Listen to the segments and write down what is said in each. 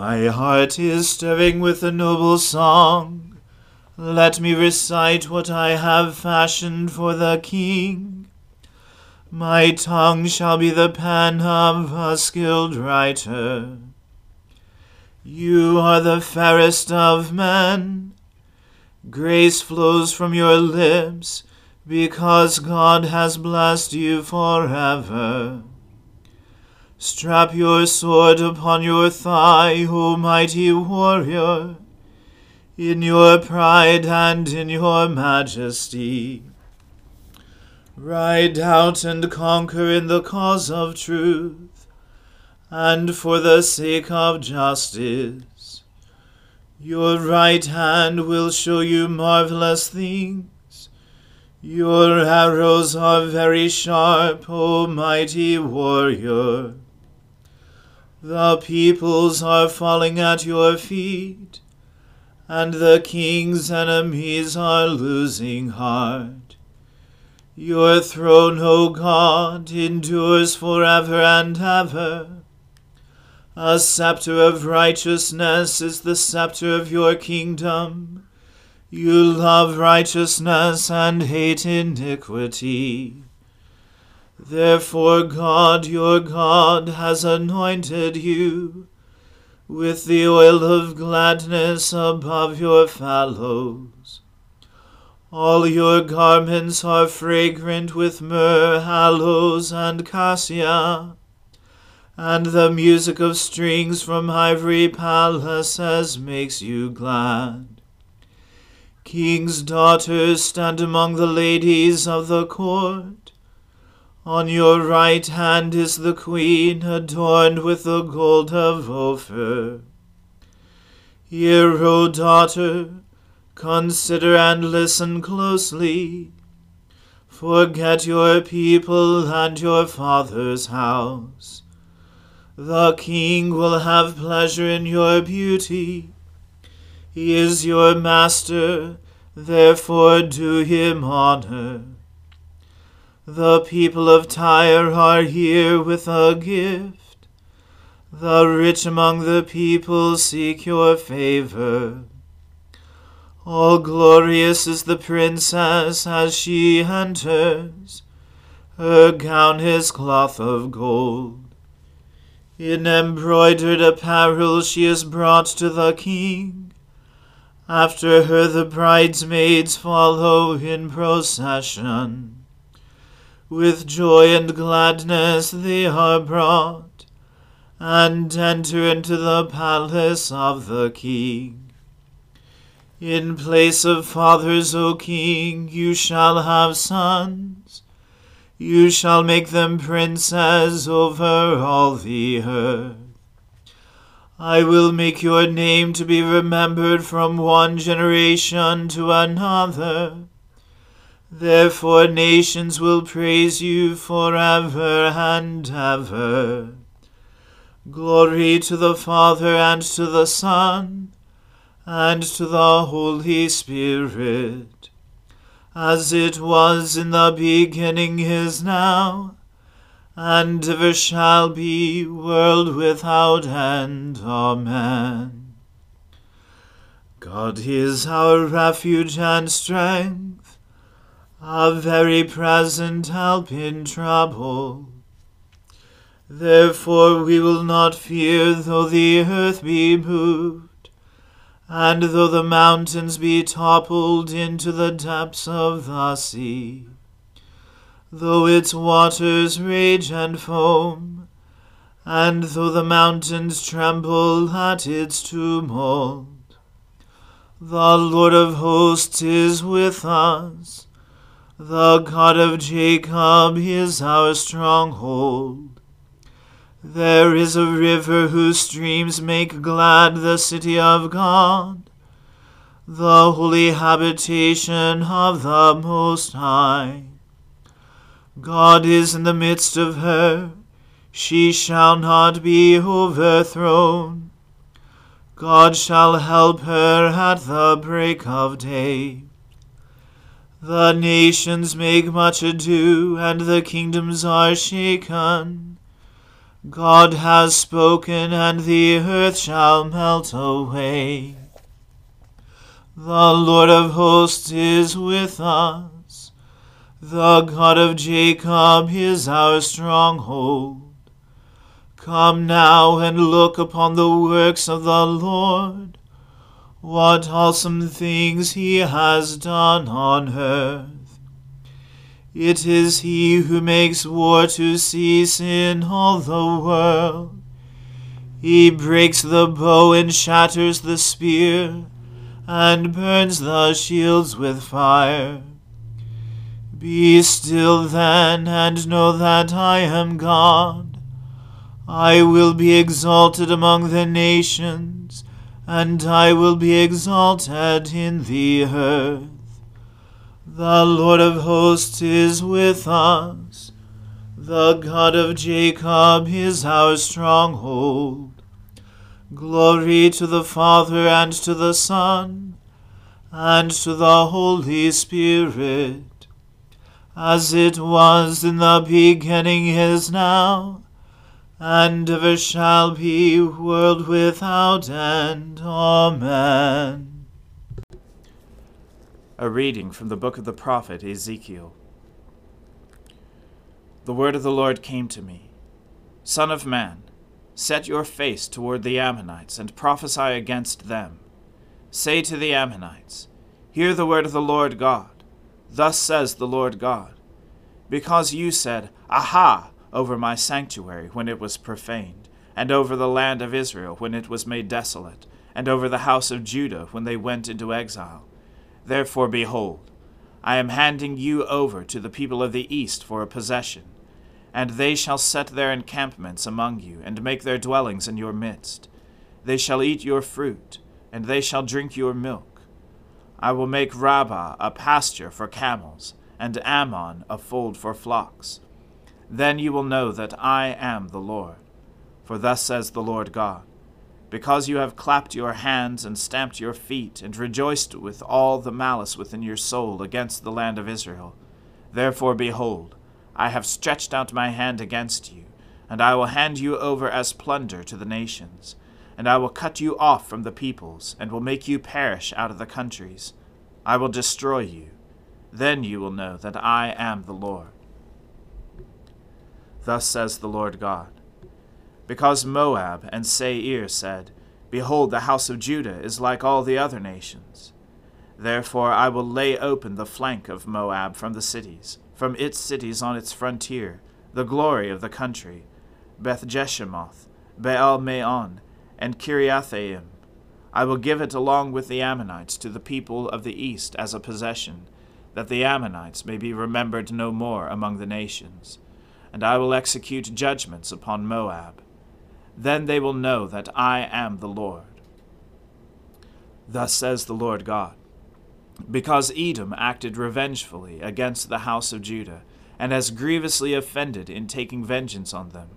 My heart is stirring with a noble song. Let me recite what I have fashioned for the King. My tongue shall be the pen of a skilled writer. You are the fairest of men. Grace flows from your lips, because God has blessed you forever. Strap your sword upon your thigh, O mighty warrior, in your pride and in your majesty. Ride out and conquer in the cause of truth, and for the sake of justice. Your right hand will show you marvelous things. Your arrows are very sharp, O mighty warrior. The peoples are falling at your feet, and the king's enemies are losing heart. Your throne, O God, endures forever and ever. A scepter of righteousness is the scepter of your kingdom. You love righteousness and hate iniquity. Therefore God your God has anointed you with the oil of gladness above your fellows. All your garments are fragrant with myrrh, aloes, and cassia, and the music of strings from ivory palaces makes you glad. King's daughters stand among the ladies of the court. On your right hand is the queen adorned with the gold of Ophir. Hear, O daughter, consider and listen closely. Forget your people and your father's house. The king will have pleasure in your beauty. He is your master, therefore do him honor. The people of Tyre are here with a gift. The rich among the people seek your favor. All glorious is the princess as she enters. Her gown is cloth of gold. In embroidered apparel she is brought to the king. After her the bridesmaids follow in procession. With joy and gladness they are brought, and enter into the palace of the king. In place of fathers, O king, you shall have sons. You shall make them princes over all the earth. I will make your name to be remembered from one generation to another. Therefore nations will praise you forever and ever. Glory to the Father and to the Son and to the Holy Spirit, as it was in the beginning is now, and ever shall be, world without end. Amen. God is our refuge and strength, a very present help in trouble. Therefore we will not fear though the earth be moved and though the mountains be toppled into the depths of the sea, though its waters rage and foam, and though the mountains tremble at its tumult, the Lord of hosts is with us. The God of Jacob is our stronghold. There is a river whose streams make glad the city of God, the holy habitation of the Most High. God is in the midst of her, she shall not be overthrown. God shall help her at the break of day. The nations make much ado, and the kingdoms are shaken. God has spoken, and the earth shall melt away. The Lord of hosts is with us. The God of Jacob is our stronghold. Come now and look upon the works of the Lord, what awesome things he has done on earth. It is he who makes war to cease in all the world. He breaks the bow and shatters the spear, and burns the shields with fire. Be still then, and know that I am God. I will be exalted among the nations, and I will be exalted in the earth. The Lord of hosts is with us. The God of Jacob is our stronghold. Glory to the Father and to the Son and to the Holy Spirit, as it was in the beginning is now, and ever shall be, world without end. Amen. A reading from the book of the prophet Ezekiel. The word of the Lord came to me Son of man, set your face toward the Ammonites and prophesy against them. Say to the Ammonites, Hear the word of the Lord God. Thus says the Lord God. Because you said, Aha, over my sanctuary when it was profaned, and over the land of Israel when it was made desolate, and over the house of Judah when they went into exile. Therefore, behold, I am handing you over to the people of the east for a possession, and they shall set their encampments among you, and make their dwellings in your midst. They shall eat your fruit, and they shall drink your milk. I will make Rabbah a pasture for camels, and Ammon a fold for flocks. Then you will know that I am the Lord. For thus says the Lord God Because you have clapped your hands and stamped your feet, and rejoiced with all the malice within your soul against the land of Israel, therefore, behold, I have stretched out my hand against you, and I will hand you over as plunder to the nations, and I will cut you off from the peoples, and will make you perish out of the countries. I will destroy you. Then you will know that I am the Lord. Thus says the Lord God Because Moab and Seir said, Behold, the house of Judah is like all the other nations. Therefore I will lay open the flank of Moab from the cities, from its cities on its frontier, the glory of the country, Beth Jeshimoth, Baal Meon, and Kiriathaim. I will give it along with the Ammonites to the people of the east as a possession, that the Ammonites may be remembered no more among the nations and I will execute judgments upon Moab. Then they will know that I am the Lord. Thus says the Lord God Because Edom acted revengefully against the house of Judah, and has grievously offended in taking vengeance on them.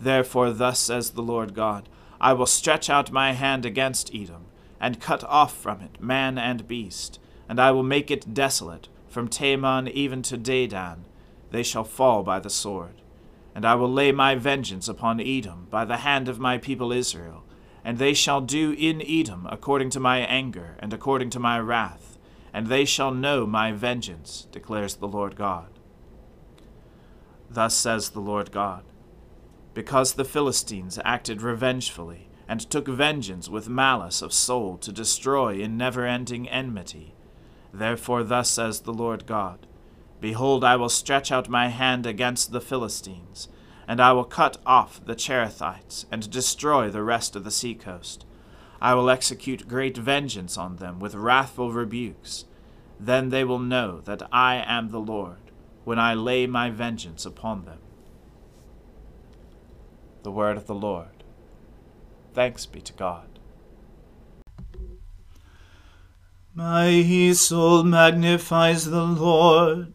Therefore, thus says the Lord God I will stretch out my hand against Edom, and cut off from it man and beast, and I will make it desolate, from Teman even to Dedan they shall fall by the sword. And I will lay my vengeance upon Edom by the hand of my people Israel, and they shall do in Edom according to my anger and according to my wrath, and they shall know my vengeance, declares the Lord God. Thus says the Lord God Because the Philistines acted revengefully, and took vengeance with malice of soul to destroy in never ending enmity, therefore thus says the Lord God Behold, I will stretch out my hand against the Philistines, and I will cut off the Cherethites, and destroy the rest of the seacoast. I will execute great vengeance on them with wrathful rebukes. Then they will know that I am the Lord, when I lay my vengeance upon them. The word of the Lord. Thanks be to God. My soul magnifies the Lord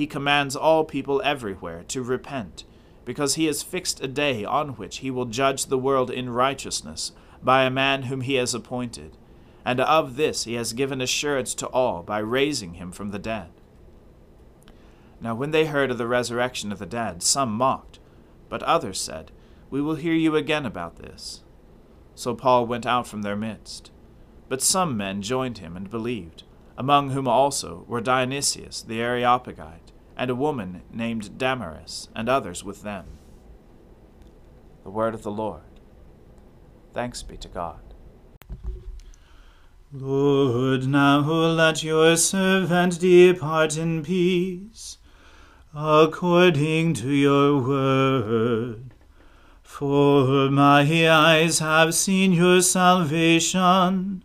he commands all people everywhere to repent, because he has fixed a day on which he will judge the world in righteousness by a man whom he has appointed and of this he has given assurance to all by raising him from the dead. Now when they heard of the resurrection of the dead, some mocked, but others said, We will hear you again about this. So Paul went out from their midst. But some men joined him and believed, among whom also were Dionysius the Areopagite, and a woman named Damaris, and others with them. The word of the Lord. Thanks be to God. Lord, now let your servant depart in peace, according to your word. For my eyes have seen your salvation,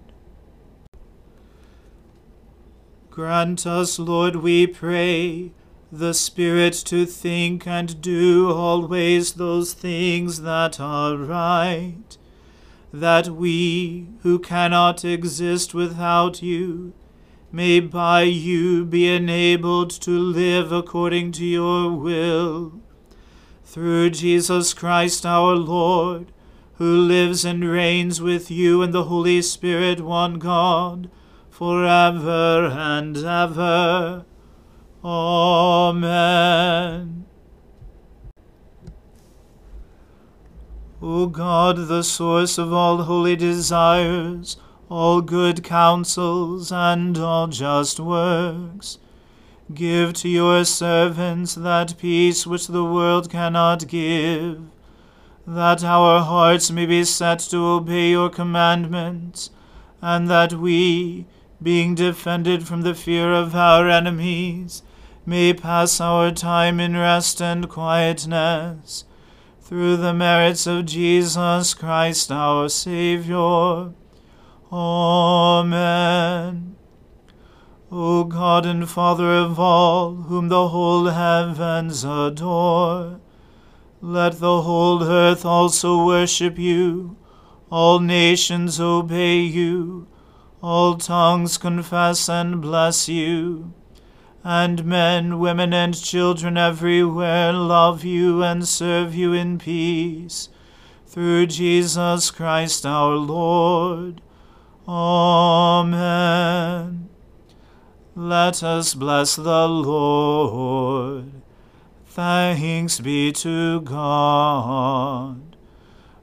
Grant us, Lord, we pray, the Spirit to think and do always those things that are right, that we, who cannot exist without you, may by you be enabled to live according to your will. Through Jesus Christ our Lord, who lives and reigns with you and the Holy Spirit, one God, forever and ever. Amen. O God, the source of all holy desires, all good counsels, and all just works, give to your servants that peace which the world cannot give, that our hearts may be set to obey your commandments, and that we, being defended from the fear of our enemies, may pass our time in rest and quietness, through the merits of Jesus Christ our Saviour. Amen. O God and Father of all, whom the whole heavens adore, let the whole earth also worship you, all nations obey you, all tongues confess and bless you, and men, women, and children everywhere love you and serve you in peace. Through Jesus Christ our Lord. Amen. Let us bless the Lord. Thanks be to God.